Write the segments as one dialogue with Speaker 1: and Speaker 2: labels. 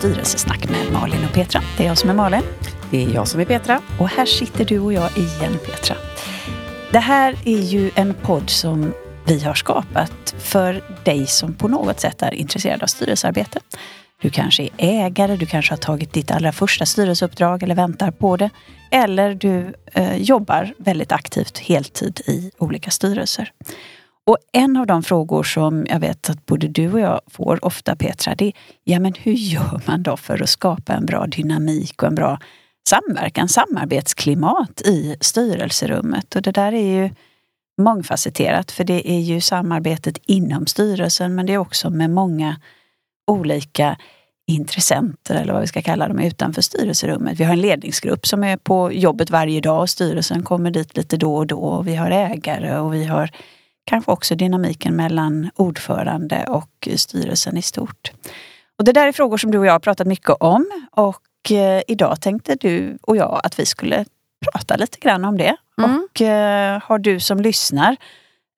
Speaker 1: Styrelsesnack med Malin och Petra. Det är jag som är Malin.
Speaker 2: Det är jag som är Petra.
Speaker 1: Och här sitter du och jag igen Petra. Det här är ju en podd som vi har skapat för dig som på något sätt är intresserad av styrelsearbete. Du kanske är ägare, du kanske har tagit ditt allra första styrelseuppdrag eller väntar på det. Eller du eh, jobbar väldigt aktivt heltid i olika styrelser. Och en av de frågor som jag vet att både du och jag får ofta Petra, det är ja men hur gör man då för att skapa en bra dynamik och en bra samverkan, samarbetsklimat i styrelserummet? Och det där är ju mångfacetterat för det är ju samarbetet inom styrelsen men det är också med många olika intressenter eller vad vi ska kalla dem utanför styrelserummet. Vi har en ledningsgrupp som är på jobbet varje dag och styrelsen kommer dit lite då och då. Och vi har ägare och vi har kanske också dynamiken mellan ordförande och styrelsen i stort. Och det där är frågor som du och jag har pratat mycket om och eh, idag tänkte du och jag att vi skulle prata lite grann om det. Mm. Och eh, har du som lyssnar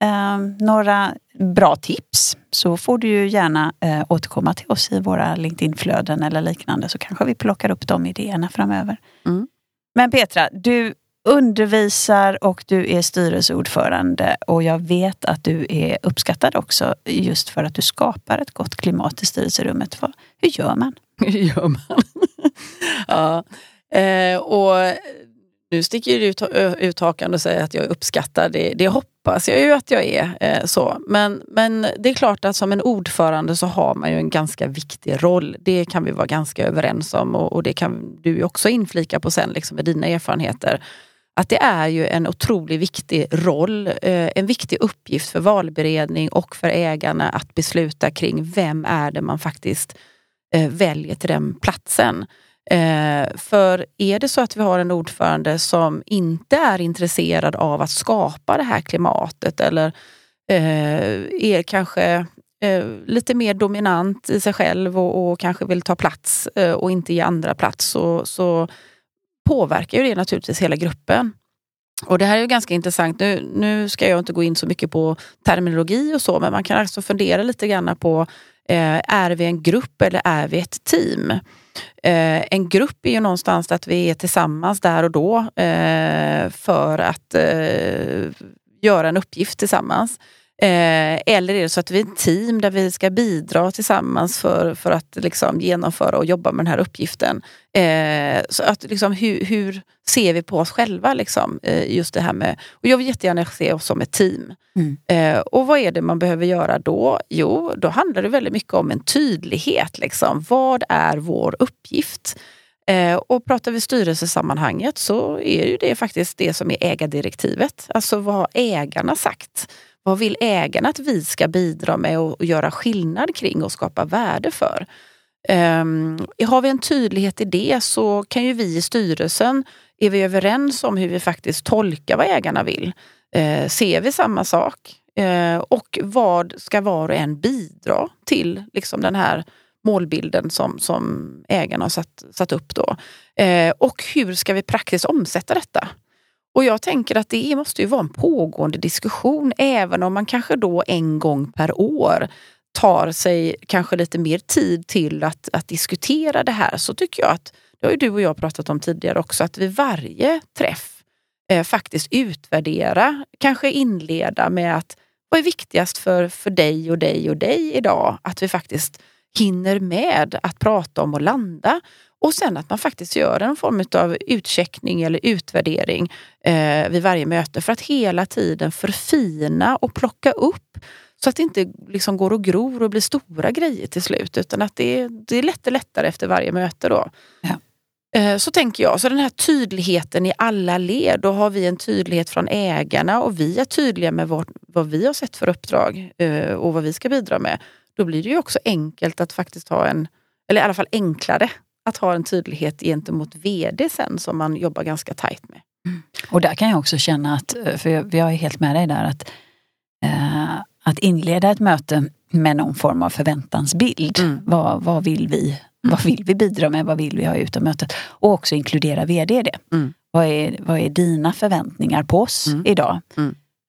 Speaker 1: eh, några bra tips så får du ju gärna återkomma till oss i våra LinkedIn-flöden eller liknande så kanske vi plockar upp de idéerna framöver. Mm. Men Petra, du undervisar och du är styrelseordförande och jag vet att du är uppskattad också just för att du skapar ett gott klimat i styrelserummet. Hur gör man?
Speaker 2: Hur gör man? ja. Eh, och nu sticker du ut, ut hakan och säger att jag är uppskattad. Det, det hoppas jag ju att jag är. Eh, så. Men, men det är klart att som en ordförande så har man ju en ganska viktig roll. Det kan vi vara ganska överens om och, och det kan du också inflika på sen liksom med dina erfarenheter. Att det är ju en otroligt viktig roll, eh, en viktig uppgift för valberedning och för ägarna att besluta kring vem är det man faktiskt eh, väljer till den platsen. Eh, för är det så att vi har en ordförande som inte är intresserad av att skapa det här klimatet eller är kanske lite mer dominant i sig själv och, och kanske vill ta plats och inte ge andra plats så, så påverkar ju det naturligtvis hela gruppen. Och Det här är ju ganska intressant. Nu, nu ska jag inte gå in så mycket på terminologi och så, men man kan alltså fundera lite grann på eh, är vi en grupp eller är vi ett team? Eh, en grupp är ju någonstans att vi är tillsammans där och då eh, för att eh, göra en uppgift tillsammans. Eh, eller är det så att vi är ett team där vi ska bidra tillsammans för, för att liksom genomföra och jobba med den här uppgiften. Eh, så att liksom, hur, hur, ser vi på oss själva? Liksom, eh, just det här med, och jag vill jättegärna se oss som ett team. Mm. Eh, och vad är det man behöver göra då? Jo, då handlar det väldigt mycket om en tydlighet. Liksom. Vad är vår uppgift? Eh, och pratar vi styrelsesammanhanget så är ju det faktiskt det som är ägardirektivet. Alltså vad har ägarna sagt? Vad vill ägarna att vi ska bidra med och göra skillnad kring och skapa värde för? Um, har vi en tydlighet i det så kan ju vi i styrelsen, är vi överens om hur vi faktiskt tolkar vad ägarna vill? Uh, ser vi samma sak? Uh, och vad ska var och en bidra till liksom den här målbilden som, som ägarna har satt, satt upp då? Uh, och hur ska vi praktiskt omsätta detta? Och jag tänker att det måste ju vara en pågående diskussion även om man kanske då en gång per år tar sig kanske lite mer tid till att, att diskutera det här så tycker jag att, det har ju du och jag pratat om tidigare också, att vid varje träff eh, faktiskt utvärdera, kanske inleda med att vad är viktigast för, för dig och dig och dig idag? Att vi faktiskt hinner med att prata om och landa. Och sen att man faktiskt gör en form av utcheckning eller utvärdering eh, vid varje möte för att hela tiden förfina och plocka upp så att det inte liksom går och gror och blir stora grejer till slut utan att det, det är lättare lättare efter varje möte. Då. Ja. Eh, så tänker jag. Så den här tydligheten i alla led. Då har vi en tydlighet från ägarna och vi är tydliga med vad, vad vi har sett för uppdrag eh, och vad vi ska bidra med. Då blir det ju också enkelt att faktiskt ha en, eller i alla fall enklare att ha en tydlighet gentemot VD sen som man jobbar ganska tajt med.
Speaker 1: Mm. Och där kan jag också känna att, eh, för jag, jag är helt med dig där, att, eh, att inleda ett möte med någon form av förväntansbild. Mm. Vad, vad, vill vi, mm. vad vill vi bidra med? Vad vill vi ha ut av mötet? Och också inkludera VD i det. Mm. Vad, är, vad är dina förväntningar på oss mm. idag?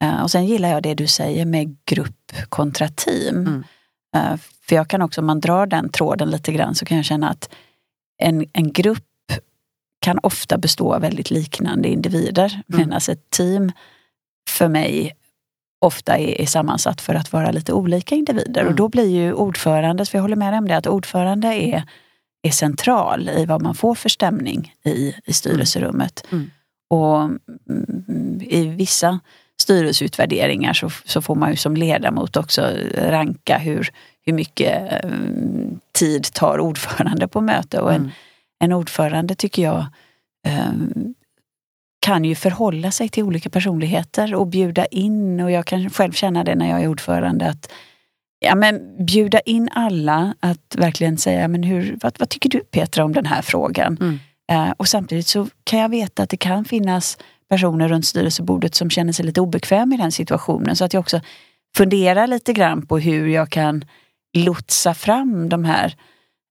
Speaker 1: Uh, och sen gillar jag det du säger med grupp kontra team. Eh, för jag kan också, om man drar den tråden lite grann, så kan jag känna att en, en grupp kan ofta bestå av väldigt liknande individer. Mm. Medan ett team för mig ofta är, är sammansatt för att vara lite olika individer. Mm. Och då blir ju ordförande, för jag håller med dig om det, att ordförande är, är central i vad man får för stämning i, i styrelserummet. Mm. Och mm, i vissa styrelseutvärderingar så, så får man ju som ledamot också ranka hur, hur mycket um, tid tar ordförande på möte. Och en, mm. en ordförande tycker jag um, kan ju förhålla sig till olika personligheter och bjuda in. Och jag kan själv känna det när jag är ordförande att ja, men bjuda in alla att verkligen säga, men hur, vad, vad tycker du Petra om den här frågan? Mm. Uh, och samtidigt så kan jag veta att det kan finnas personer runt styrelsebordet som känner sig lite obekväm i den situationen. Så att jag också funderar lite grann på hur jag kan lotsa fram de här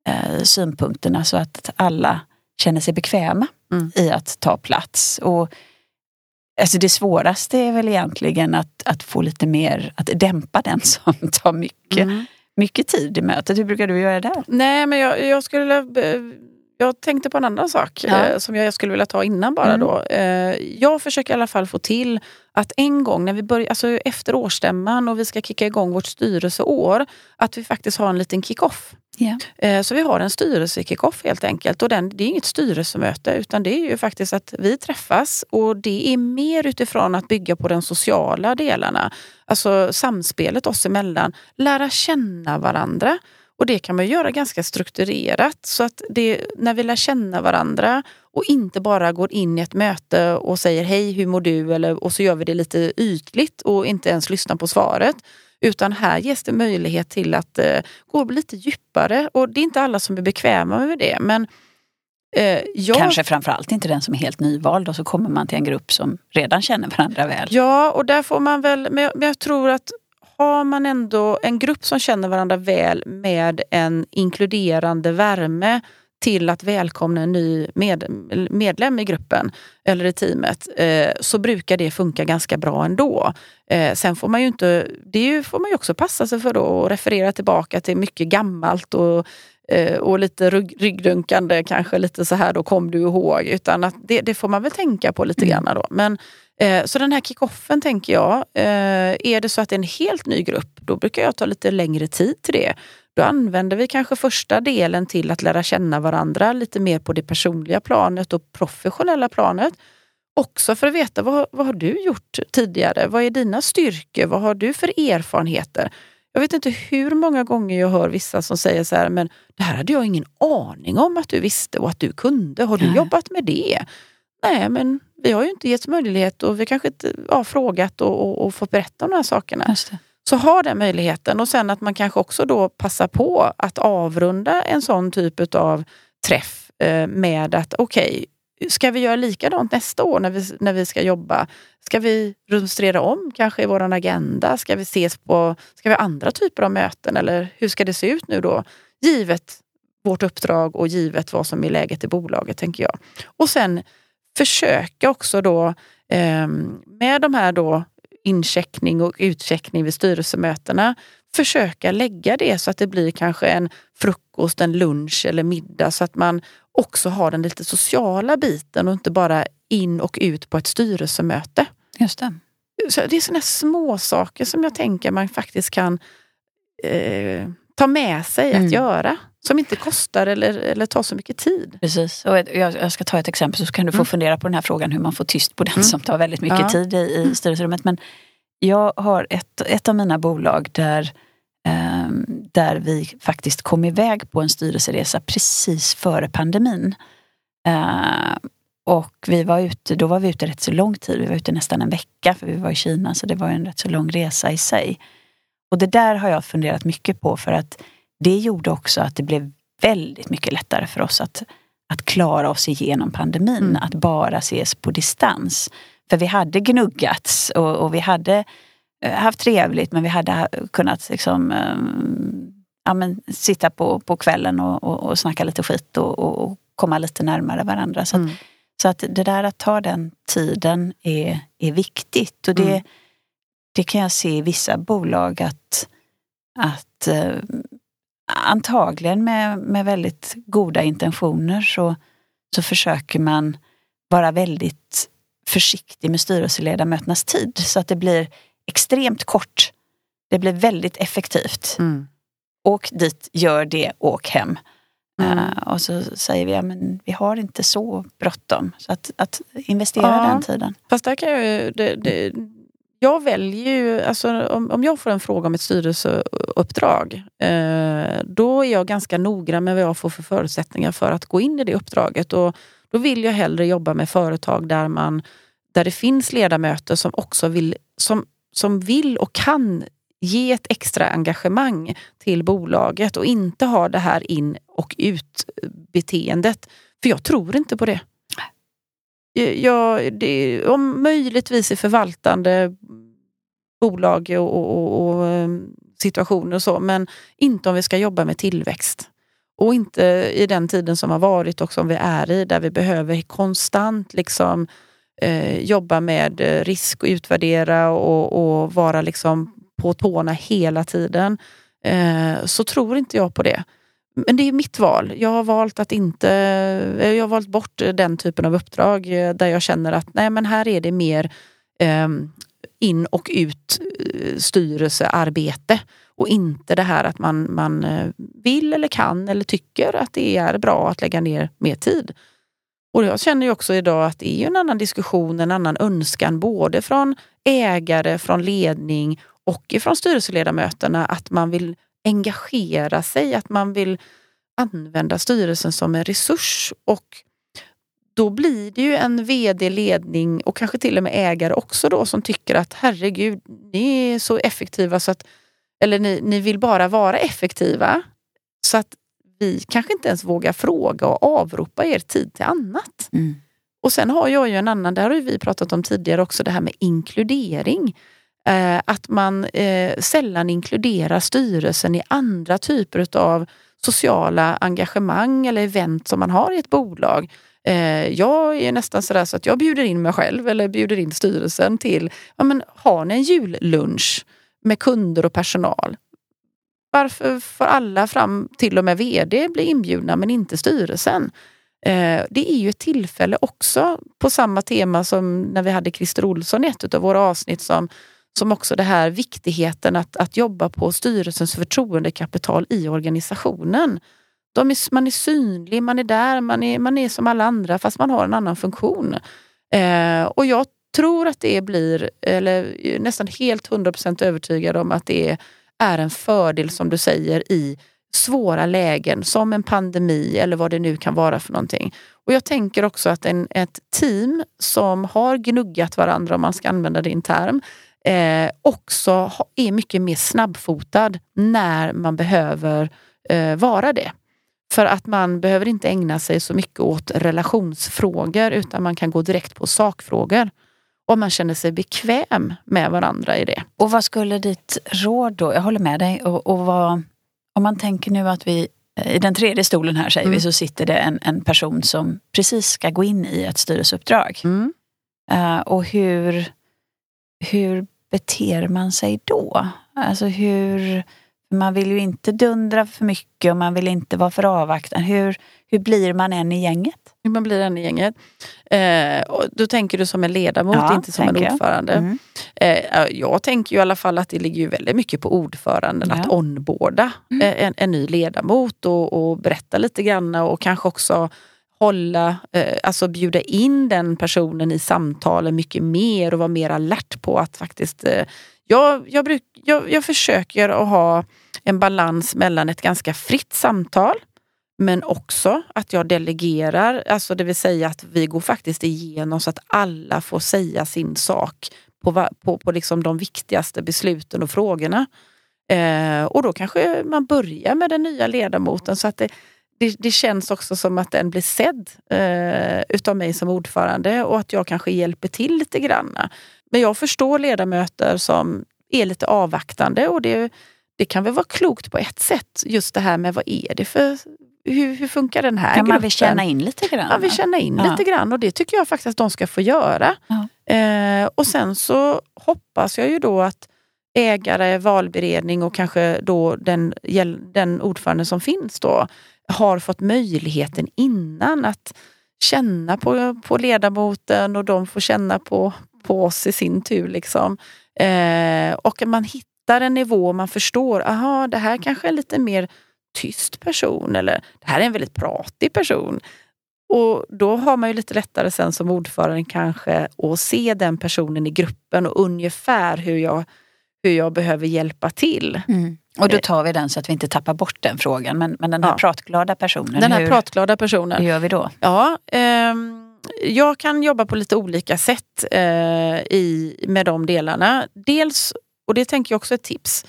Speaker 1: uh, synpunkterna så att alla känner sig bekväma mm. i att ta plats. Och, alltså det svåraste är väl egentligen att, att få lite mer, att dämpa den som tar mycket, mm. mycket tid i mötet. Hur brukar du göra där?
Speaker 2: Nej men jag, jag skulle jag tänkte på en annan sak ja. eh, som jag skulle vilja ta innan bara mm. då. Eh, jag försöker i alla fall få till att en gång när vi börjar, alltså efter årsstämman och vi ska kicka igång vårt styrelseår, att vi faktiskt har en liten kick-off. Yeah. Eh, så vi har en styrelsekickoff helt enkelt och den, det är inget styrelsemöte utan det är ju faktiskt att vi träffas och det är mer utifrån att bygga på de sociala delarna. Alltså samspelet oss emellan, lära känna varandra. Och det kan man göra ganska strukturerat så att det, när vi lär känna varandra och inte bara går in i ett möte och säger hej hur mår du eller, och så gör vi det lite ytligt och inte ens lyssnar på svaret. Utan här ges det möjlighet till att eh, gå lite djupare och det är inte alla som är bekväma med det. Men
Speaker 1: eh, jag... Kanske framförallt inte den som är helt nyvald och så kommer man till en grupp som redan känner varandra väl.
Speaker 2: Ja, och där får man väl, men jag, men jag tror att har man ändå en grupp som känner varandra väl med en inkluderande värme till att välkomna en ny med, medlem i gruppen eller i teamet eh, så brukar det funka ganska bra ändå. Eh, sen får man ju inte, det får man ju också passa sig för då, att referera tillbaka till mycket gammalt och, eh, och lite ryggdunkande kanske lite så här då kom du ihåg. Utan att det, det får man väl tänka på lite mm. grann då. Men, så den här kickoffen tänker jag, eh, är det så att det är en helt ny grupp då brukar jag ta lite längre tid till det. Då använder vi kanske första delen till att lära känna varandra lite mer på det personliga planet och professionella planet. Också för att veta vad, vad har du gjort tidigare? Vad är dina styrkor? Vad har du för erfarenheter? Jag vet inte hur många gånger jag hör vissa som säger så här, men det här hade jag ingen aning om att du visste och att du kunde. Har du Nej. jobbat med det? Nej, men vi har ju inte getts möjlighet och vi kanske inte har frågat och, och, och fått berätta om de här sakerna. Så ha den möjligheten och sen att man kanske också då passar på att avrunda en sån typ av träff eh, med att okej, okay, ska vi göra likadant nästa år när vi, när vi ska jobba? Ska vi rumstrera om kanske i vår agenda? Ska vi ses på, ska vi ha andra typer av möten eller hur ska det se ut nu då? Givet vårt uppdrag och givet vad som är läget i bolaget tänker jag. Och sen försöka också då eh, med de här då incheckning och utcheckning vid styrelsemötena försöka lägga det så att det blir kanske en frukost, en lunch eller middag så att man också har den lite sociala biten och inte bara in och ut på ett styrelsemöte.
Speaker 1: Just det.
Speaker 2: Så det är sådana små saker som jag tänker man faktiskt kan eh, ta med sig mm. att göra. Som inte kostar eller, eller tar så mycket tid.
Speaker 1: Precis. Och jag, jag ska ta ett exempel så kan du få mm. fundera på den här frågan hur man får tyst på den mm. som tar väldigt mycket ja. tid i, i styrelserummet. Men jag har ett, ett av mina bolag där, eh, där vi faktiskt kom iväg på en styrelseresa precis före pandemin. Eh, och vi var ute, då var vi ute rätt så lång tid, vi var ute nästan en vecka för vi var i Kina så det var en rätt så lång resa i sig. Och det där har jag funderat mycket på för att det gjorde också att det blev väldigt mycket lättare för oss att, att klara oss igenom pandemin. Mm. Att bara ses på distans. För vi hade gnuggats och, och vi hade eh, haft trevligt men vi hade kunnat liksom, um, ja, men, sitta på, på kvällen och, och, och snacka lite skit och, och, komma lite närmare varandra. Så, mm. att, så att det där att ta den tiden är, är viktigt. Och det, mm. det kan jag se i vissa bolag att att eh, antagligen med, med väldigt goda intentioner så, så försöker man vara väldigt försiktig med styrelseledamöternas tid så att det blir extremt kort. Det blir väldigt effektivt.
Speaker 2: Mm.
Speaker 1: Åk dit, gör det, åk hem.
Speaker 2: Mm.
Speaker 1: Uh, och så säger vi, ja men vi har inte så bråttom. Så att, att investera
Speaker 2: Ja.
Speaker 1: den tiden.
Speaker 2: Fast där kan jag. Det, det, jag väljer ju, alltså, om, om jag får en fråga om ett styrelseuppdrag, eh, då är jag ganska noggrann med vad jag får för förutsättningar för att gå in i det uppdraget. Och då vill jag hellre jobba med företag där, man, där det finns ledamöter som också vill, som, som vill och kan ge ett extra engagemang till bolaget och inte ha det här in och ut beteendet. För jag tror inte på det ja, det om möjligtvis i förvaltande bolag och, och, och, ehm, situationer och så, men inte om vi ska jobba med tillväxt. Och inte i den tiden som har varit och som vi är i, där vi behöver konstant liksom, eh, jobba med eh, risk och utvärdera och, och vara liksom på tårna hela tiden. Eh, så tror inte jag på det. Men det är mitt val. Jag har valt att inte, eh, jag har valt bort den typen av uppdrag eh, där jag känner att nej men här är det mer eh, in och ut eh, styrelsearbete och inte det här att man, man vill eller kan eller tycker att det är bra att lägga ner mer tid. Och jag känner ju också idag att det är en annan diskussion, en annan önskan både från ägare, från ledning och från styrelseledamöterna att man vill engagera sig, att man vill använda styrelsen som en resurs. Och då blir det ju en vd, ledning och kanske till och med ägare också då som tycker att herregud, ni är så effektiva så att, eller ni, ni vill bara vara effektiva så att vi kanske inte ens vågar fråga och avropa er tid till annat.
Speaker 1: Mm.
Speaker 2: Och sen har jag ju en annan, där har vi pratat om tidigare också, det här med inkludering. Eh, att man eh, sällan inkluderar styrelsen i andra typer av sociala engagemang eller event som man har i ett bolag. Eh, jag är nästan sådär så att jag bjuder in mig själv eller bjuder in styrelsen till, ja men har ni en jullunch med kunder och personal? Varför får alla fram, till och med VD, bli inbjudna men inte styrelsen? Eh, det är ju ett tillfälle också på samma tema som när vi hade Christer Olsson i ett av våra avsnitt som, som också det här viktigheten att, att jobba på styrelsens förtroendekapital i organisationen. De är, man är synlig, man är där, man är, man är som alla andra fast man har en annan funktion. Eh, och jag tror att det blir, eller är nästan helt 100% övertygad om att det är en fördel som du säger i svåra lägen som en pandemi eller vad det nu kan vara för någonting. Och jag tänker också att en, ett team som har gnuggat varandra, om man ska använda din term, eh, också är mycket mer snabbfotad när man behöver eh, vara det. För att man behöver inte ägna sig så mycket åt relationsfrågor utan man kan gå direkt på sakfrågor. Om man känner sig bekväm med varandra i det.
Speaker 1: Och vad skulle ditt råd då, jag håller med dig, och, och vad, om man tänker nu att vi i den tredje stolen här säger
Speaker 2: Mm.
Speaker 1: vi så sitter det en, en person som precis ska gå in i ett styrelseuppdrag.
Speaker 2: Mm.
Speaker 1: Eh, och hur, hur beter man sig då? Alltså hur, man vill ju inte dundra för mycket och man vill inte vara för avvaktande. Hur, hur blir man en i gänget?
Speaker 2: Hur man blir en i gänget. Eh, och då tänker du som en ledamot,
Speaker 1: Ja,
Speaker 2: inte som en
Speaker 1: tänker jag.
Speaker 2: ordförande.
Speaker 1: Mm.
Speaker 2: Eh, jag tänker ju i alla fall att det ligger ju väldigt mycket på ordföranden att
Speaker 1: Ja.
Speaker 2: onboarda
Speaker 1: Mm.
Speaker 2: eh, en, en ny ledamot och, och berätta lite grann och kanske också hålla, eh, alltså bjuda in den personen i samtalen mycket mer och vara mer alert på att faktiskt eh, jag, jag, bruk, jag, jag försöker att ha en balans mellan ett ganska fritt samtal men också att jag delegerar, alltså det vill säga att vi går faktiskt igenom så att alla får säga sin sak på, på, på liksom de viktigaste besluten och frågorna. Eh, och då kanske man börjar med den nya ledamoten så att det, det, det känns också som att den blir sedd eh, utav mig som ordförande och att jag kanske hjälper till lite grann. Men jag förstår ledamöter som är lite avvaktande och det, det kan väl vara klokt på ett sätt. Just det här med vad är det för, hur, hur funkar den här
Speaker 1: man
Speaker 2: gruppen?
Speaker 1: väl känna in lite grann?
Speaker 2: Ja, vi känna in
Speaker 1: Ja.
Speaker 2: lite grann och det tycker jag faktiskt att de ska få göra.
Speaker 1: Ja.
Speaker 2: Eh, och sen så hoppas jag ju då att ägare, valberedning och kanske då den, den ordförande som finns då har fått möjligheten innan att känna på, på ledamoten och de får känna på, på oss i sin tur. Liksom. Eh, och man hittar en nivå man förstår, aha det här kanske är lite mer tyst person eller det här är en väldigt pratig person. Och då har man ju lite lättare sen som ordförande kanske att se den personen i gruppen och ungefär hur jag, hur jag behöver hjälpa till.
Speaker 1: Mm. Och då tar vi den så att vi inte tappar bort den frågan. Men, men den här ja. pratglada personen,
Speaker 2: den här hur, pratglada personen.
Speaker 1: hur gör vi då?
Speaker 2: Ja, eh, jag kan jobba på lite olika sätt eh, i, med de delarna. Dels, och det tänker jag också är ett tips,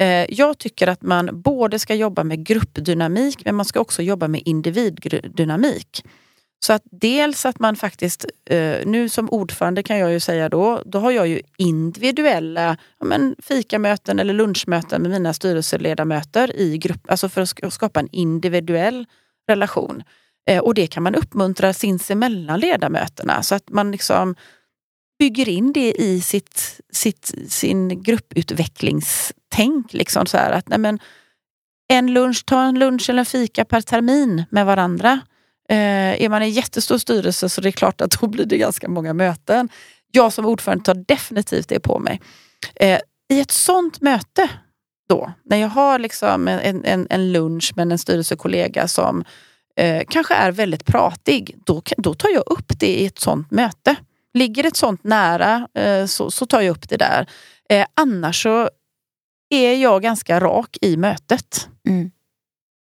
Speaker 2: eh, jag tycker att man både ska jobba med gruppdynamik men man ska också jobba med individdynamik. Så att dels att man faktiskt, eh, nu som ordförande kan jag ju säga då, då har jag ju individuella ja, men, fikamöten eller lunchmöten med mina styrelseledamöter i grupp, alltså för att skapa en individuell relation. Eh, och det kan man uppmuntra sinsemellan ledamöterna så att man liksom bygger in det i sitt, sitt, sin grupputvecklingstänk. Liksom så här att, nej men, en lunch, ta en lunch eller en fika per termin med varandra. Eh, är man en jättestor styrelse så det är klart att då blir det ganska många möten. Jag som ordförande tar definitivt det på mig. Eh, I ett sånt möte då, när jag har liksom en, en, en lunch med en styrelsekollega som eh, kanske är väldigt pratig, då, då tar jag upp det i ett sånt möte. Ligger ett sånt nära eh, så, så tar jag upp det där. Eh, annars så är jag ganska rak i mötet. Mm.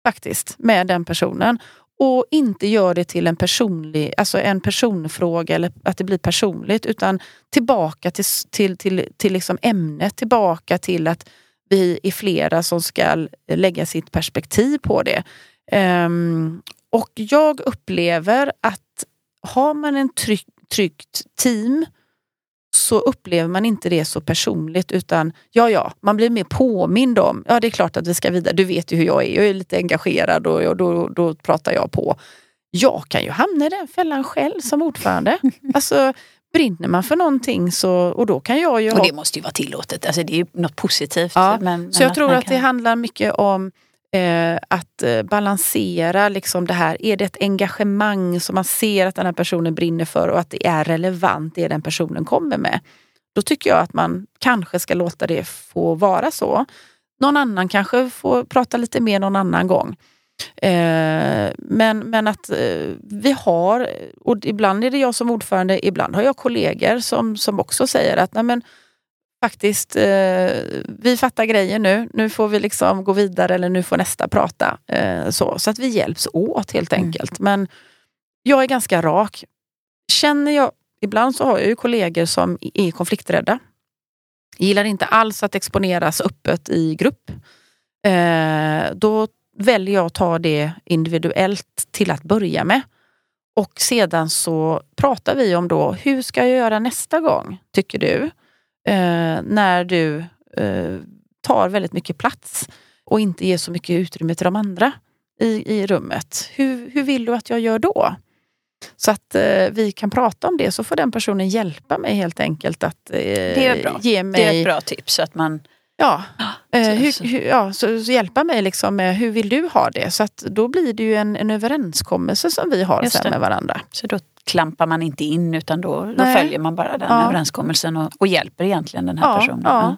Speaker 2: Faktiskt, med den personen och inte gör det till en personlig, alltså en personfråga eller att det blir personligt utan tillbaka till, till, till, till liksom ämnet, tillbaka till att vi är flera som ska lägga sitt perspektiv på det. Um, och jag upplever att har man en trygg, tryggt team så upplever man inte det så personligt utan ja, ja, man blir mer påmind om, ja det är klart att vi ska vidare, du vet ju hur jag är, jag är lite engagerad och, och då, då pratar jag på. Jag kan ju hamna i den fällan själv som ordförande. Alltså, brinner man för någonting så, och då kan jag ju...
Speaker 1: Och det måste ju vara tillåtet, alltså det är ju något positivt.
Speaker 2: Ja, men, så jag tror att, att det handlar mycket om eh, att eh, balansera liksom det här. Är det ett engagemang som man ser att den här personen brinner för och att det är relevant det den personen kommer med. Då tycker jag att man kanske ska låta det få vara så. Någon annan kanske får prata lite mer någon annan gång. Eh, men, men att eh, vi har, och ibland är det jag som ordförande, ibland har jag kollegor som, som också säger att nej men, faktiskt, eh, vi fattar grejen nu. Nu får vi liksom gå vidare eller nu får nästa prata. Eh, så, så att vi hjälps åt helt mm. enkelt. Mm. Men jag är ganska rak. Känner jag, ibland så har jag ju kollegor som är konflikträdda. Gillar inte alls att exponeras öppet i grupp. Eh, då väljer jag att ta det individuellt till att börja med. Och sedan så pratar vi om då, hur ska jag göra nästa gång, tycker du? Eh, när du eh, tar väldigt mycket plats och inte ger så mycket utrymme till de andra i, i rummet. Hur, hur vill du att jag gör då? Så att eh, vi kan prata om det så får den personen hjälpa mig helt enkelt att eh, det är bra. ge mig...
Speaker 1: Det är ett bra tips. Att man...
Speaker 2: Ja, eh, hur, hur, ja så, så, hjälpa mig liksom med hur vill du ha det? Så att då blir det ju en, en överenskommelse som vi har sen med varandra.
Speaker 1: Så då klampar man inte in utan då, då följer man bara den ja. överenskommelsen och, och hjälper egentligen den här ja, personen. Ja.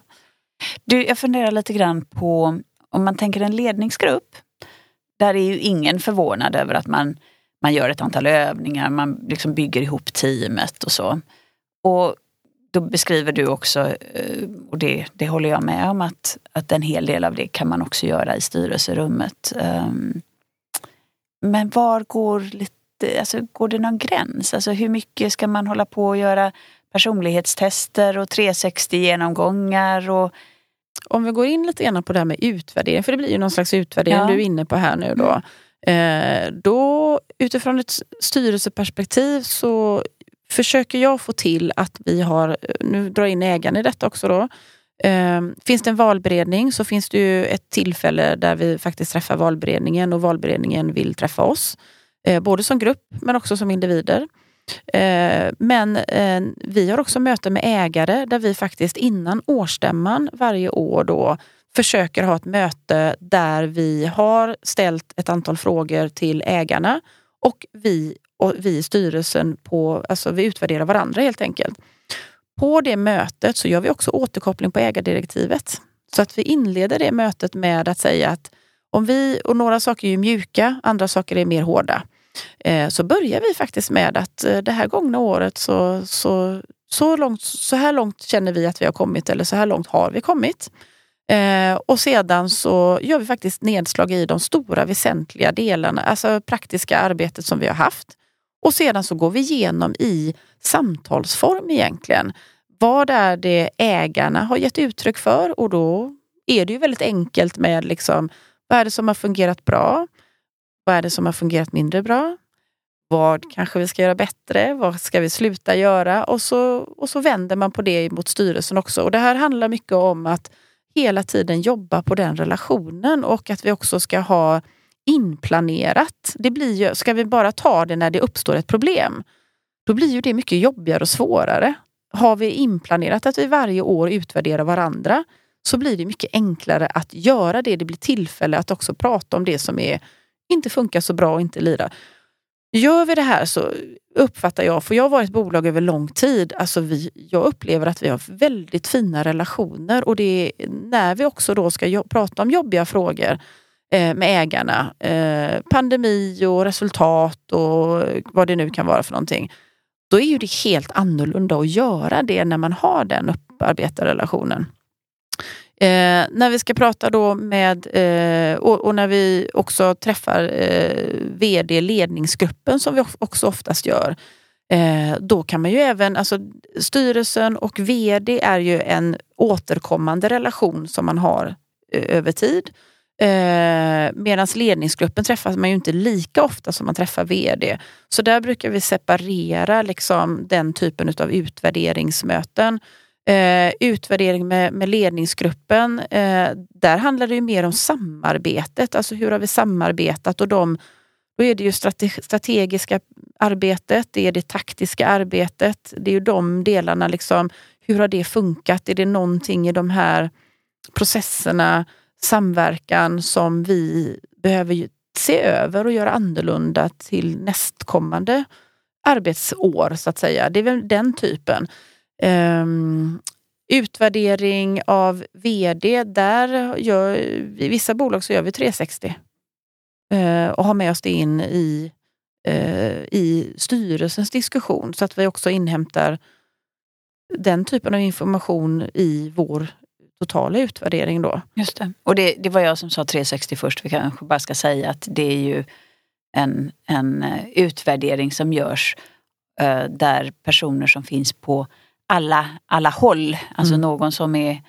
Speaker 1: Du, jag funderar lite grann på om man tänker en ledningsgrupp. Där är ju ingen förvånad över att man, man gör ett antal övningar, man liksom bygger ihop teamet och så. Och då beskriver du också, eh, och det, det håller jag med om, att, att en hel del av det kan man också göra i styrelserummet. Ehm, men var går lite alltså, går det någon gräns? Alltså hur mycket ska man hålla på och göra personlighetstester och 360-genomgångar? Och...
Speaker 2: Om vi går in lite grann på det här med utvärdering, för det blir ju någon slags utvärdering ja. du är inne på här nu då. Eh, då utifrån ett styrelseperspektiv så försöker jag få till att vi har, nu drar in ägaren i detta också då, Eh, finns det en valberedning så finns det ju ett tillfälle där vi faktiskt träffar valberedningen och valberedningen vill träffa oss. Eh, både som grupp men också som individer. Eh, men eh, vi har också möten med ägare där vi faktiskt innan årsstämman varje år då försöker ha ett möte där vi har ställt ett antal frågor till ägarna och vi, och vi i styrelsen på, alltså vi utvärderar varandra helt enkelt. På det mötet så gör vi också återkoppling på ägardirektivet. Så att vi inleder det mötet med att säga att om vi, och några saker är ju mjuka, andra saker är mer hårda. Eh, så börjar vi faktiskt med att eh, det här gångna året så, så, så, långt, så här långt känner vi att vi har kommit eller så här långt har vi kommit. Eh, och sedan så gör vi faktiskt nedslag i de stora väsentliga delarna, alltså praktiska arbetet som vi har haft. Och sedan så går vi igenom i samtalsform egentligen. Vad är det ägarna har gett uttryck för? Och då är det ju väldigt enkelt med liksom, vad är det som har fungerat bra? Vad är det som har fungerat mindre bra? Vad kanske vi ska göra bättre? Vad ska vi sluta göra? Och så, och så vänder man på det mot styrelsen också. Och Det här handlar mycket om att hela tiden jobba på den relationen och att vi också ska ha inplanerat. Det blir ju, ska vi bara ta det när det uppstår ett problem, då blir ju det mycket jobbigare och svårare. Har vi inplanerat att vi varje år utvärderar varandra så blir det mycket enklare att göra det. Det blir tillfälle att också prata om det som är, inte funkar så bra och inte lirar. Gör vi det här så uppfattar jag, för jag har varit bolag över lång tid, alltså vi, jag upplever att vi har väldigt fina relationer och det är när vi också då ska prata om jobbiga frågor eh, med ägarna, eh, pandemi och resultat och vad det nu kan vara för någonting. Då är ju det helt annorlunda att göra det när man har den upparbetade relationen. Eh, när vi ska prata då med, eh, och, och, när vi också träffar eh, VD-ledningsgruppen som vi också oftast gör, eh, då kan man ju även, alltså styrelsen och VD är ju en återkommande relation som man har eh, över tid. Eh, Medan ledningsgruppen träffas man ju inte lika ofta som man träffar VD. Så där brukar vi separera liksom den typen av utvärderingsmöten. Eh, utvärdering med, med ledningsgruppen, eh, där handlar det ju mer om samarbetet. Alltså hur har vi samarbetat? Och de, då är det ju strate, strategiska arbetet, det är det taktiska arbetet. Det är ju de delarna. Liksom, hur har det funkat? Är det någonting i de här processerna, samverkan som vi behöver se över och göra annorlunda till nästkommande arbetsår så att säga. Det är väl den typen. Um, utvärdering av VD, där gör, i vissa bolag så gör vi 360 uh, eh, och har med oss det in i, uh, i styrelsens diskussion så att vi också inhämtar den typen av information i vår totala utvärdering. Då.
Speaker 1: Just det. Och det, det var jag som sa 360 först. Vi kanske bara ska säga att det är ju en, en eh, utvärdering som görs uh, där personer som finns på alla, alla håll. Alltså mm. någon som är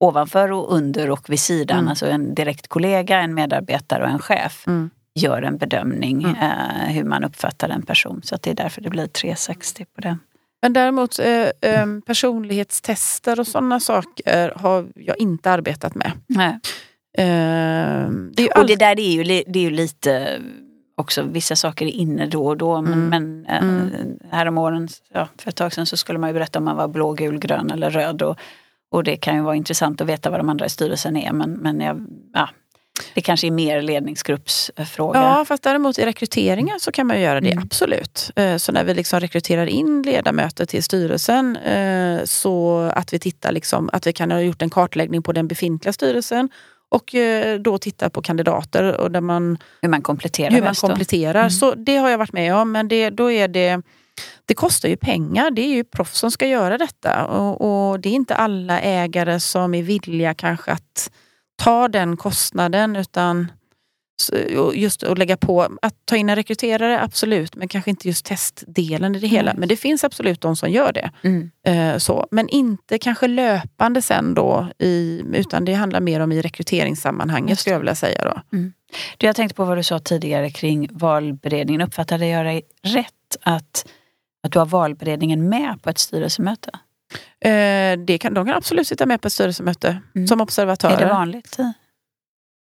Speaker 1: ovanför och under och vid sidan. Mm. Alltså en direkt kollega, en medarbetare och en chef mm. gör en bedömning mm. eh, hur man uppfattar en person. Så det är därför det blir 360 på den.
Speaker 2: Men däremot eh, eh, personlighetstester och sådana saker har jag inte arbetat med.
Speaker 1: Nej. Eh, det och det där är ju, det är ju lite också vissa saker är inne då och då. Men, mm. men äh, mm. häromåren, ja, för ett tag sedan så skulle man ju berätta om man var blå, gul, grön eller röd. Och, och det kan ju vara intressant att veta vad de andra i styrelsen är. Men, men jag, ja, det kanske är mer ledningsgruppsfråga.
Speaker 2: Ja, fast däremot i rekryteringen så kan man göra det, mm. absolut. Eh, så när vi liksom rekryterar in ledamöter till styrelsen eh, så att vi tittar, liksom, att vi kan ha gjort en kartläggning på den befintliga styrelsen och eh, då titta på kandidater och där man,
Speaker 1: hur man kompletterar.
Speaker 2: Hur man kompletterar. Mm. Så det har jag varit med om men det, då är det det kostar ju pengar. Det är ju proffs som ska göra detta och, och, det är inte alla ägare som är villiga kanske att ta den kostnaden utan just att lägga på, att ta in en rekryterare, absolut, men kanske inte just testdelen i det hela. Mm. Men det finns absolut de som gör det. Mm. Eh, så. Men inte kanske löpande sen då, i, utan det handlar mer om i rekryteringssammanhanget skulle jag vilja säga. Då.
Speaker 1: Mm. Du, jag tänkte på vad du sa tidigare kring valberedningen. Uppfattade jag dig rätt att, att du har valberedningen med på ett styrelsemöte?
Speaker 2: Eh, det kan, de kan absolut sitta med på ett styrelsemöte mm. som observatörer.
Speaker 1: Är det vanligt?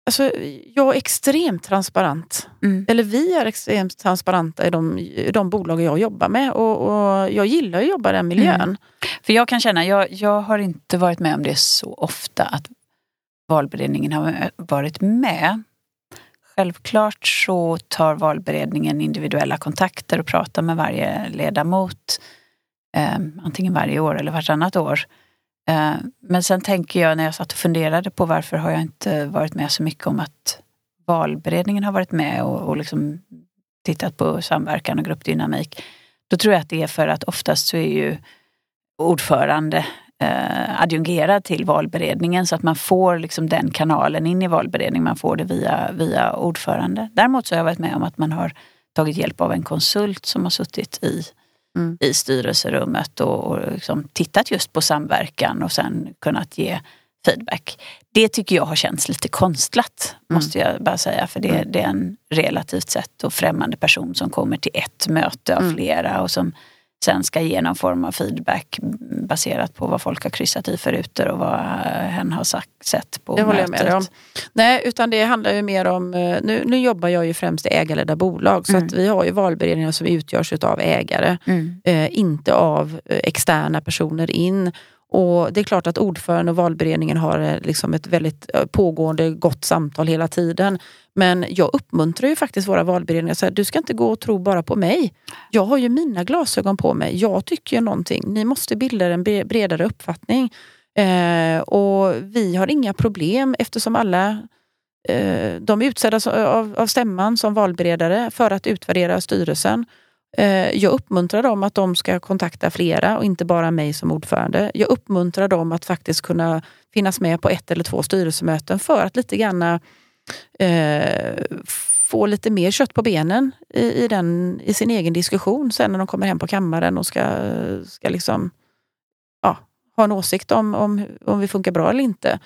Speaker 2: Alltså, jag är extremt transparent.
Speaker 1: Mm.
Speaker 2: Eller vi är extremt transparenta i de, i de bolag jag jobbar med och, och jag gillar att jobba i den miljön.
Speaker 1: Mm. För jag kan känna, jag, jag har inte varit med om det så ofta att valberedningen har varit med. Självklart så tar valberedningen individuella kontakter och pratar med varje ledamot. Eh, antingen varje år eller vartannat år. Eh, men sen tänker jag när jag satt och funderade på varför har jag inte varit med så mycket om att valberedningen har varit med och, och liksom tittat på samverkan och gruppdynamik. Då tror jag att det är för att oftast så är ju ordförande eh, adjungerad till valberedningen så att man får liksom den kanalen in i valberedningen. Man får det via, via ordförande. Däremot så har jag varit med om att man har tagit hjälp av en konsult som har suttit i,
Speaker 2: Mm.
Speaker 1: i styrelserummet och, och liksom tittat just på samverkan och sen kunnat ge feedback. Det tycker jag har känts lite konstlat,
Speaker 2: Mm.
Speaker 1: måste jag bara säga. För det,
Speaker 2: Mm.
Speaker 1: det är en relativt sett och främmande person som kommer till ett möte av
Speaker 2: Mm.
Speaker 1: flera och som sen ska ge någon form av feedback baserat på vad folk har kryssat i för rutor och vad hen har sagt, sett på
Speaker 2: Det håller jag
Speaker 1: mötet.
Speaker 2: med om. Nej, utan det handlar ju mer om, eh, nu, nu jobbar jag ju främst i ägarledda bolag så
Speaker 1: Mm.
Speaker 2: att vi har ju valberedningar som utgörs av ägare,
Speaker 1: Mm.
Speaker 2: eh, inte av eh, externa personer in. Och Det är klart att ordförande och valberedningen har eh, liksom ett väldigt eh, pågående gott samtal hela tiden. Men jag uppmuntrar ju faktiskt våra valberedningar, så här, du ska inte gå och tro bara på mig. Jag har ju mina glasögon på mig, jag tycker ju någonting. Ni måste bilda en bredare uppfattning. Eh, och vi har inga problem eftersom alla eh, de är utsedda av, av stämman som valberedare för att utvärdera styrelsen. Eh, jag uppmuntrar dem att de ska kontakta flera och inte bara mig som ordförande. Jag uppmuntrar dem att faktiskt kunna finnas med på ett eller två styrelsemöten för att lite grann eh, få lite mer kött på benen i, i, den, i sin egen diskussion sen när de kommer hem på kammaren och ska, ska liksom, ja, ha en åsikt om, om, om vi funkar bra eller inte.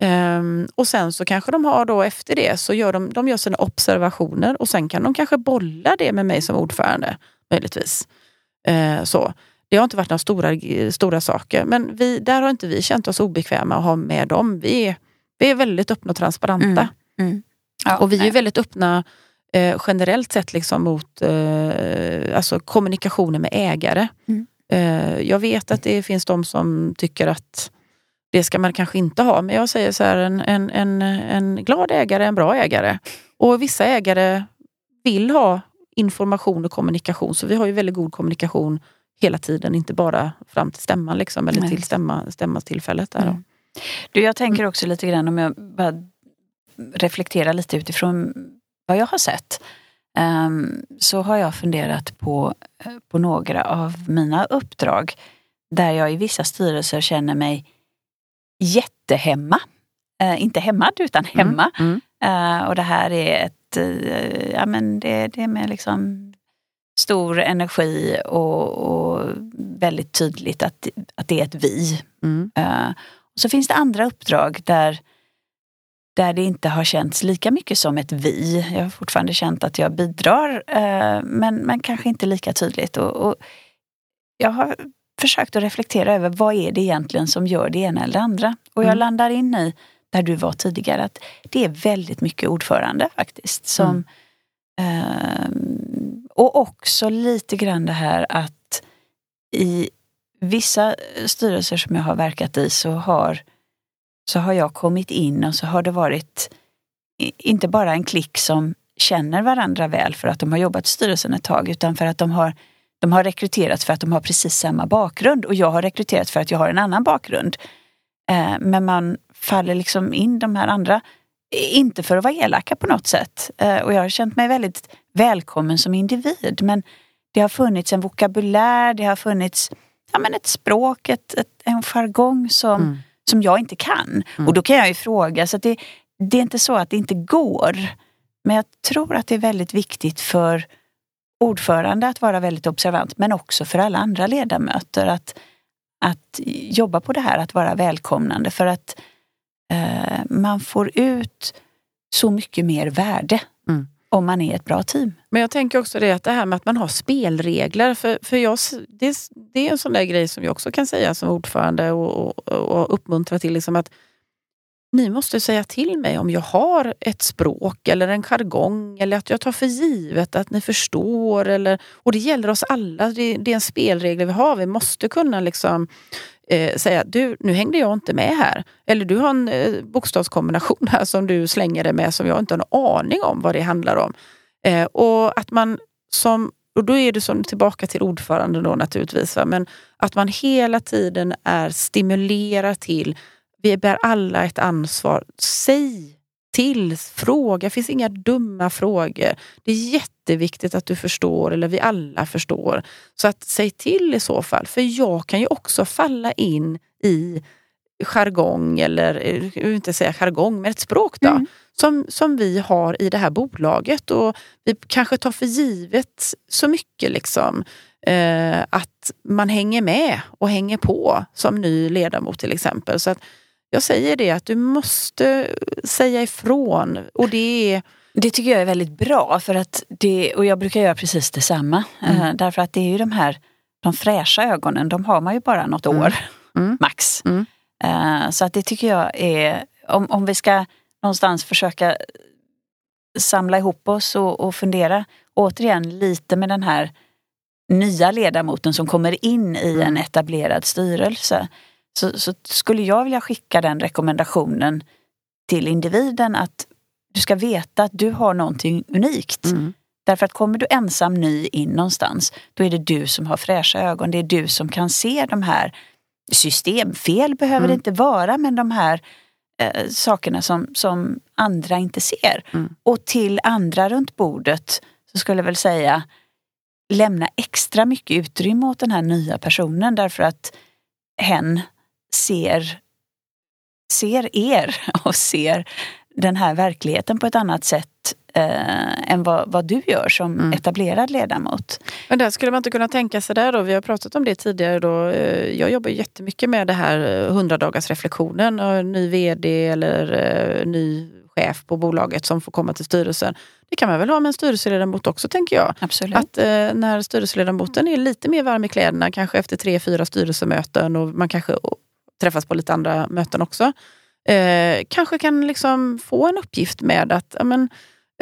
Speaker 2: Ehm, och sen så kanske de har då efter det så gör de, de gör sina observationer och sen kan de kanske bolla det med mig som ordförande möjligtvis. Eh, så. Det har inte varit några stora, stora saker men vi, där har inte vi känt oss obekväma att ha med dem. Vi är, vi är väldigt öppna och transparenta.
Speaker 1: Mm. Mm. Ja,
Speaker 2: Och vi är
Speaker 1: nej.
Speaker 2: väldigt öppna eh, generellt sett liksom mot eh, alltså kommunikationer med ägare.
Speaker 1: Mm.
Speaker 2: Eh, jag vet att det finns de som tycker att det ska man kanske inte ha. Men jag säger så här, en, en, en, en glad ägare är en bra ägare. Och vissa ägare vill ha information och kommunikation. Så vi har ju väldigt god kommunikation hela tiden, inte bara fram till stämman liksom, eller till stämma, stämmastillfället. Där.
Speaker 1: Mm. Du, jag tänker också lite grann om jag bara reflekterar lite utifrån vad jag har sett. ehm, så har jag funderat på, eh, på några av mina uppdrag där jag i vissa styrelser känner mig jättehemma. Eh, inte hämmad utan hemma.
Speaker 2: Mm.
Speaker 1: Eh, och det här är ett, eh, ja men det, det är med liksom stor energi och, och väldigt tydligt att, att det är ett vi.
Speaker 2: Mm.
Speaker 1: Eh, och så finns det andra uppdrag där, där det inte har känts lika mycket som ett vi. Jag har fortfarande känt att jag bidrar eh, men, men kanske inte lika tydligt. Och, och jag har försökt att reflektera över vad är det egentligen som gör det ena eller det andra. Och jag
Speaker 2: Mm.
Speaker 1: landar in i, där du var tidigare, att det är väldigt mycket ordförande faktiskt. Som, ehm, och också lite grann det här att i vissa styrelser som jag har verkat i så har, så har jag kommit in och så har det varit inte bara en klick som känner varandra väl för att de har jobbat i styrelsen ett tag utan för att de har, de har rekryterats för att de har precis samma bakgrund och jag har rekryterats för att jag har en annan bakgrund. Eh, men man faller liksom in de här andra, inte för att vara elaka på något sätt. Eh, och jag har känt mig väldigt välkommen som individ men det har funnits en vokabulär, det har funnits ja, men ett språk, ett, ett, en jargong som,
Speaker 2: Mm.
Speaker 1: som jag inte kan.
Speaker 2: Mm.
Speaker 1: Och då kan jag ju fråga, så det, det är inte så att det inte går. Men jag tror att det är väldigt viktigt för ordförande att vara väldigt observant, men också för alla andra ledamöter att, att jobba på det här, att vara välkomnande. För att eh, man får ut så mycket mer värde
Speaker 2: Mm.
Speaker 1: om man är ett bra team.
Speaker 2: Men jag tänker också det att det här med att man har spelregler. För, för jag, det, det är en sån där grej som jag också kan säga som ordförande och, och, och uppmuntra till. Liksom att ni måste säga till mig om jag har ett språk eller en jargong eller att jag tar för givet att ni förstår. Eller, och det gäller oss alla, det, det är en spelregel vi har. Vi måste kunna liksom eh, säga, du nu hängde jag inte med här. Eller du har en eh, bokstavskombination här som du slänger dig med som jag inte har en aning om vad det handlar om. Eh, och att man som och då är det som tillbaka till ordföranden då naturligtvis. Va? Men att man hela tiden är stimulerad till, vi bär alla ett ansvar. Säg till, fråga. Det finns inga dumma frågor. Det är jätteviktigt att du förstår, eller vi alla förstår. Så att säg till i så fall. För jag kan ju också falla in i jargong, eller jag vill inte säga jargong, men ett språk då. Mm. Som, som vi har i det här bolaget. Och vi kanske tar för givet så mycket liksom. Eh, att man hänger med och hänger på som ny ledamot till exempel. Så att jag säger det att du måste säga ifrån. Och det är
Speaker 1: det tycker jag är väldigt bra för att det, och jag brukar göra precis detsamma. Mm. Eh, därför att det är ju de här de fräscha ögonen, de har man ju bara något mm. år mm. max. Mm. Eh, så att det tycker jag är, om, om vi ska någonstans försöka samla ihop oss och, och fundera återigen lite med den här nya ledamoten som kommer in i en mm. etablerad styrelse. Så, så, skulle jag vilja skicka den rekommendationen till individen att du ska veta att du har någonting unikt. Mm. Därför att kommer du ensam ny in någonstans, då är det du som har fräscha ögon. Det är du som kan se de här systemfel behöver mm. det inte vara, men de här eh, sakerna som, som andra inte ser. Mm. Och till andra runt bordet så skulle jag väl säga lämna extra mycket utrymme åt den här nya personen därför att hen ser, ser er och ser den här verkligheten på ett annat sätt eh, än vad, vad, du gör som mm. etablerad ledamot.
Speaker 2: Men där skulle man inte kunna tänka sig där då, vi har pratat om det tidigare då, eh, jag jobbar jättemycket med det här 100 eh, dagars reflektionen, ny vd eller eh, ny chef på bolaget som får komma till styrelsen. Det kan man väl ha med en styrelseledamot också tänker jag.
Speaker 1: Absolut.
Speaker 2: Att eh, när styrelseledamoten är lite mer varm i kläderna, kanske efter tre, fyra styrelsemöten och man kanske träffas på lite andra möten också. Eh, kanske kan liksom få en uppgift med att men,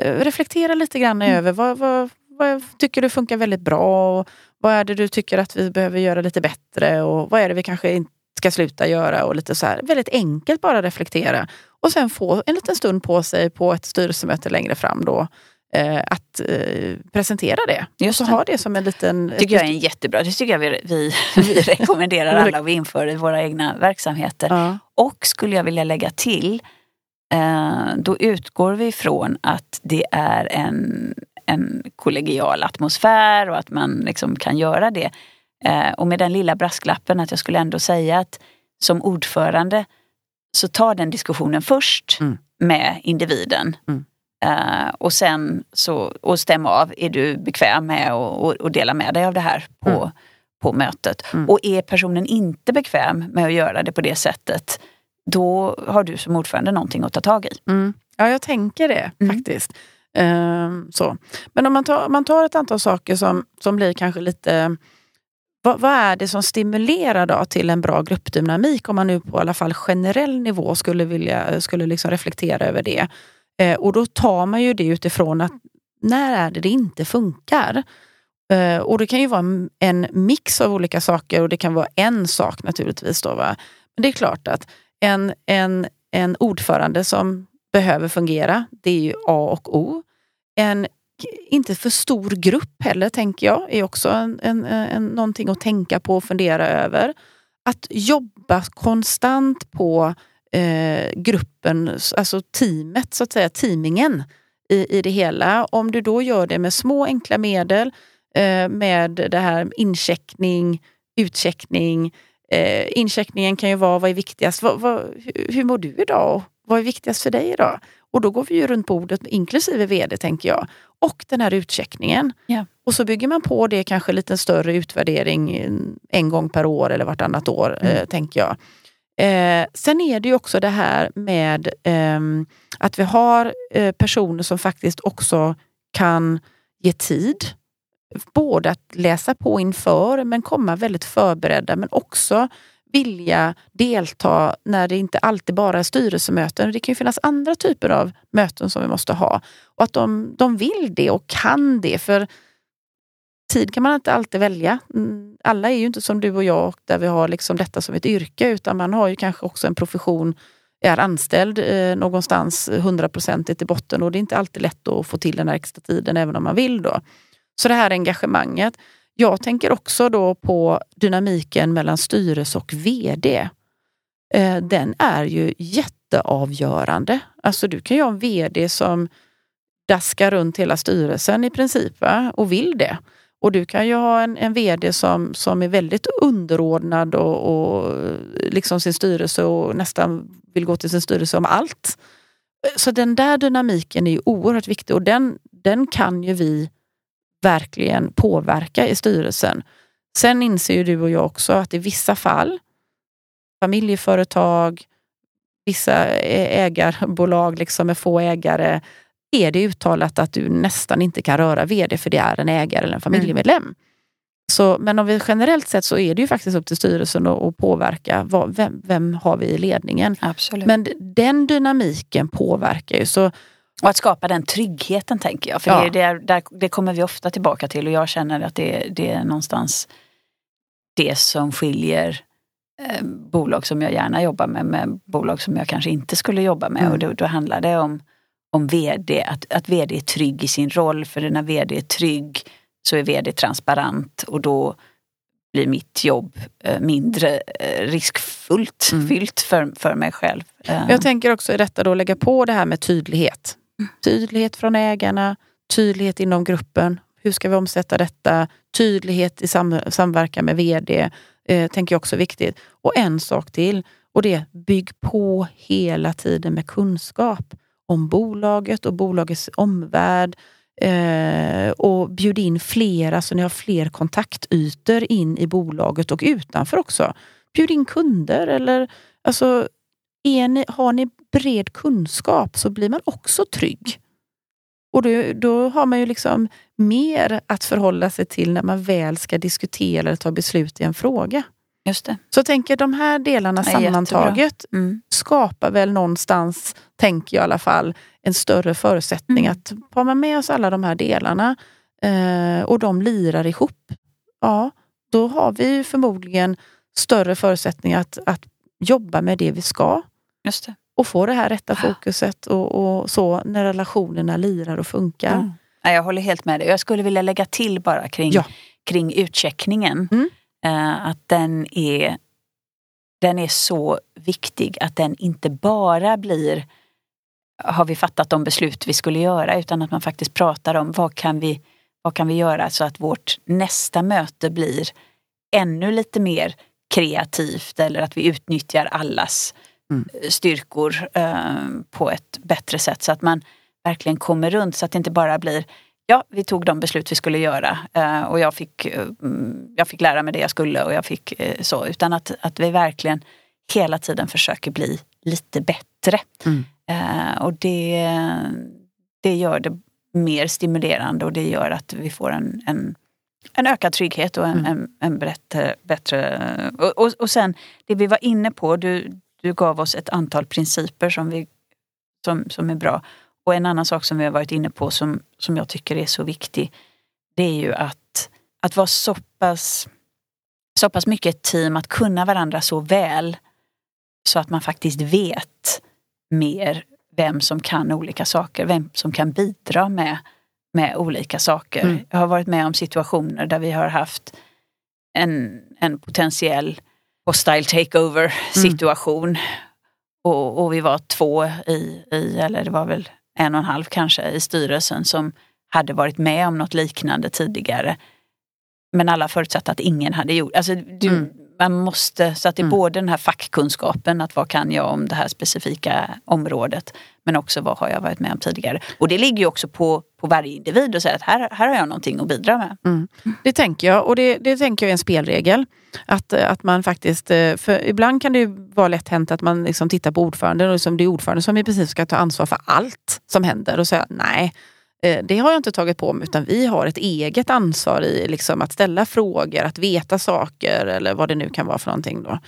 Speaker 2: eh, reflektera lite grann mm. över vad, vad, vad tycker du funkar väldigt bra? Och vad är det du tycker att vi behöver göra lite bättre? Och vad är det vi kanske inte ska sluta göra? Och lite så här, väldigt enkelt bara reflektera. Och sen få en liten stund på sig på ett styrelsemöte längre fram då eh, att eh, presentera det. Just och så ha det som en liten...
Speaker 1: tycker jag är en jättebra, det tycker jag vi, vi, vi rekommenderar alla vi inför i våra egna verksamheter. Ja. Och skulle jag vilja lägga till, eh, då utgår vi från att det är en, en kollegial atmosfär och att man liksom kan göra det. Eh, och med den lilla brasklappen att jag skulle ändå säga att som ordförande så ta den diskussionen först mm. med individen. Mm. Uh, och sen så, och stämma av, är du bekväm med att dela med dig av det här på, mm. på mötet? Mm. Och är personen inte bekväm med att göra det på det sättet, då har du som ordförande någonting att ta tag i.
Speaker 2: Mm. Ja, jag tänker det mm. faktiskt. Uh, så. Men om man tar, man tar ett antal saker som, som blir kanske lite vad, vad, är det som stimulerar då till en bra gruppdynamik om man nu på alla fall generell nivå skulle vilja skulle liksom reflektera över det? Eh, och då tar man ju det utifrån att när är det det inte funkar? Eh, och det kan ju vara en mix av olika saker och det kan vara en sak naturligtvis. Då, va? Men det är klart att en, en, en ordförande som behöver fungera, det är ju A och O. En inte för stor grupp heller, tänker jag, är också en, en, en, någonting att tänka på och fundera över. Att jobba konstant på eh, gruppen, alltså teamet, så att säga, teamingen i, i det hela. Om du då gör det med små enkla medel, eh, med det här incheckning, utcheckning. Eh, incheckningen kan ju vara, vad är viktigast? Vad, vad, hur mår du idag? Vad är viktigast för dig idag? Och då går vi ju runt bordet, inklusive vd, tänker jag. Och den här utcheckningen.
Speaker 1: Yeah.
Speaker 2: Och så bygger man på det kanske lite större utvärdering en gång per år eller vartannat år, mm. eh, tänker jag. Eh, sen är det ju också det här med eh, att vi har eh, personer som faktiskt också kan ge tid. Både att läsa på inför men komma väldigt förberedda men också vilja delta när det inte alltid bara är styrelsemöten. Det kan ju finnas andra typer av möten som vi måste ha. Och att de, de vill det och kan det. För tid kan man inte alltid välja. Mm, alla är ju inte som du och jag där vi har liksom detta som ett yrke utan man har ju kanske också en profession, är anställd eh, någonstans hundraprocentigt i botten och det är inte alltid lätt att få till den här extra tiden även om man vill. då. Så det här engagemanget. Jag tänker också då på dynamiken mellan styrelse och VD. Eh, den är ju jätteavgörande. Alltså du kan ju ha en VD som daskar runt hela styrelsen i princip va? och vill det. Och du kan ju ha en, en VD som, som är väldigt underordnad och, och liksom sin styrelse och nästan vill gå till sin styrelse om allt. Så den där dynamiken är ju oerhört viktig och den, den kan ju vi verkligen påverka i styrelsen. Sen inser ju du och jag också att i vissa fall, familjeföretag, vissa ägarbolag liksom med få ägare, är det uttalat att du nästan inte kan röra VD för det är en ägare eller en familjemedlem. Mm. Så, men om vi generellt sett så är det ju faktiskt upp till styrelsen att, att påverka vad, vem, vem har vi i ledningen.
Speaker 1: Absolut.
Speaker 2: Men den dynamiken påverkar ju. Så,
Speaker 1: och att skapa den tryggheten tänker jag. För ja. det, det, där, det kommer vi ofta tillbaka till och jag känner att det, det är någonstans det som skiljer eh, bolag som jag gärna jobbar med med bolag som jag kanske inte skulle jobba med. Mm. Och då, då handlar det om om vd, att, att vd är trygg i sin roll. För när vd är trygg så är vd transparent och då blir mitt jobb eh, mindre eh, riskfullt mm. fyllt för, för mig själv.
Speaker 2: Eh. Jag tänker också i detta då lägga på det här med tydlighet. Mm. Tydlighet från ägarna, tydlighet inom gruppen. Hur ska vi omsätta detta? Tydlighet i sam samverkan med vd eh, tänker jag också är viktigt. Och en sak till och det är bygg på hela tiden med kunskap om bolaget och bolagets omvärld. Eh, och bjud in flera så ni har fler kontaktytor in i bolaget och utanför också. Bjud in kunder eller alltså, ni, har ni bred kunskap så blir man också trygg. Och då, då, har man ju liksom mer att förhålla sig till när man väl ska diskutera eller ta beslut i en fråga.
Speaker 1: Just det.
Speaker 2: Så jag tänker de här delarna ja, sammantaget mm. skapar väl någonstans, tänker jag i alla fall, en större förutsättning mm. att har man med oss alla de här delarna eh, och de lirar ihop, ja, då har vi förmodligen större förutsättningar att, att jobba med det vi ska.
Speaker 1: Just det.
Speaker 2: Och få det här rätta fokuset och, och så när relationerna lirar och funkar. Mm.
Speaker 1: jag håller helt med dig. Jag skulle vilja lägga till bara kring, ja. kring utcheckningen. Mm. Eh, att den är, den är så viktig att den inte bara blir har vi fattat de beslut vi skulle göra utan att man faktiskt pratar om vad kan vi, vad kan vi göra så att vårt nästa möte blir ännu lite mer kreativt eller att vi utnyttjar allas mm. styrkor eh, på ett bättre sätt så att man verkligen kommer runt så att det inte bara blir ja, vi tog de beslut vi skulle göra eh, och jag fick, eh, jag fick lära mig det jag skulle och jag fick eh, så. Utan att, att vi verkligen hela tiden försöker bli lite bättre. Mm. Och det, det gör det mer stimulerande och det gör att vi får en, en, en ökad trygghet och en, mm. en, en bättre... bättre och, och, och, sen det vi var inne på, du, du gav oss ett antal principer som, vi, som, som är bra. Och en annan sak som vi har varit inne på som, som jag tycker är så viktig, det är ju att, att vara så pass, så pass mycket ett team, att kunna varandra så väl så att man faktiskt vet mer vem som kan olika saker, vem som kan bidra med, med olika saker. Mm. Jag har varit med om situationer där vi har haft en, en potentiell hostile takeover mm. situation. Mm. Och, och, vi var två i, i, eller det var väl en och en halv kanske i styrelsen som hade varit med om något liknande tidigare. Men alla förutsatte att ingen hade gjort alltså, du, mm. Man måste, så att det är mm. både den här fackkunskapen, att vad kan jag om det här specifika området, men också vad har jag varit med om tidigare. Och det ligger ju också på, på varje individ att säga att här, här har jag någonting att bidra med.
Speaker 2: Mm. Det tänker jag och det, det tänker jag är en spelregel. Att, eh, att man faktiskt, eh, för ibland kan det vara lätt hänt att man liksom tittar på ordföranden och liksom det är ordföranden som i princip ska ta ansvar för allt som händer och säga nej, eh, det har jag inte tagit på mig utan vi har ett eget ansvar i liksom att ställa frågor, att veta saker eller vad det nu kan vara för någonting. Då.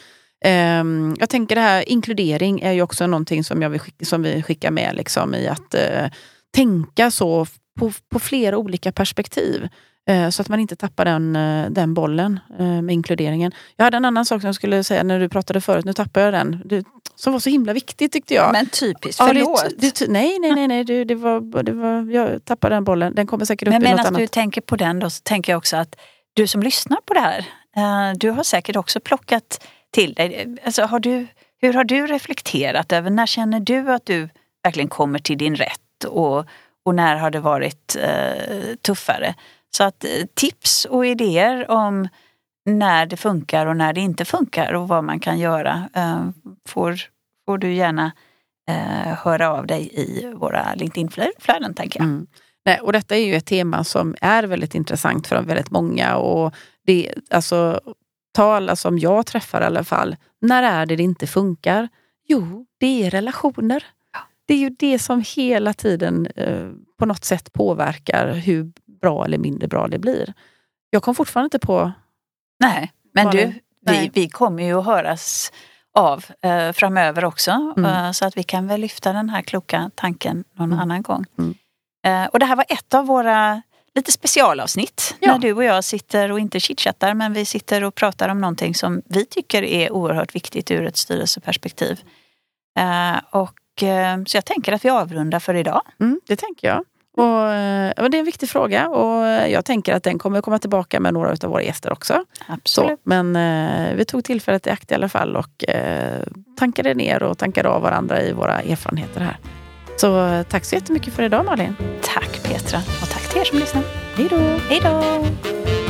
Speaker 2: Um, jag tänker det här inkludering är ju också någonting som, jag vill som vi skickar med liksom, i att uh, tänka så på, på flera olika perspektiv. Uh, så att man inte tappar den, uh, den bollen med inkluderingen. Jag hade en annan sak som jag skulle säga när du pratade förut, nu tappade jag den. Det, som var så himla viktigt tyckte jag.
Speaker 1: Men typiskt, förlåt.
Speaker 2: Ja, det, det, nej, nej, nej, nej det, det, var, det var, jag tappade den bollen. Den kommer säkert upp
Speaker 1: Men
Speaker 2: i något
Speaker 1: medan
Speaker 2: annat.
Speaker 1: du tänker på den då så tänker jag också att du som lyssnar på det här, du har säkert också plockat till dig. Alltså, har du, hur har du reflekterat över, när känner du att du verkligen kommer till din rätt och, och när har det varit eh, tuffare? Så att eh, tips och idéer om när det funkar och när det inte funkar och vad man kan göra eh, får, får du gärna eh, höra av dig i våra LinkedIn-flöden tänker jag. Mm.
Speaker 2: Nej, och detta är ju ett tema som är väldigt intressant för väldigt många. Och det, alltså, ta alla som jag träffar i alla fall. När är det det inte funkar? Jo, det är relationer. Det är ju det som hela tiden eh, på något sätt påverkar hur bra eller mindre bra det blir. Jag kom fortfarande inte på...
Speaker 1: Nej, men du, vi, vi kommer ju att höras av eh, framöver också. Mm. Eh, så att vi kan väl lyfta den här kloka tanken någon mm. annan gång. Mm. Eh, och det här var ett av våra lite specialavsnitt ja. när du och jag sitter och inte chitchattar men vi sitter och pratar om någonting som vi tycker är oerhört viktigt ur ett styrelseperspektiv. Uh, och, uh, så jag tänker att vi avrundar för idag.
Speaker 2: Mm, det tänker jag. Och, uh, det är en viktig fråga och jag tänker att den kommer komma tillbaka med några av våra gäster också.
Speaker 1: Absolut. Så,
Speaker 2: men vi tog tillfället i akt i alla fall och tankade ner och tankade av varandra i våra erfarenheter här. Så tack så jättemycket för idag Malin.
Speaker 1: Tack Petra och tack till er som lyssnar.
Speaker 2: Hej då!
Speaker 1: Hej då!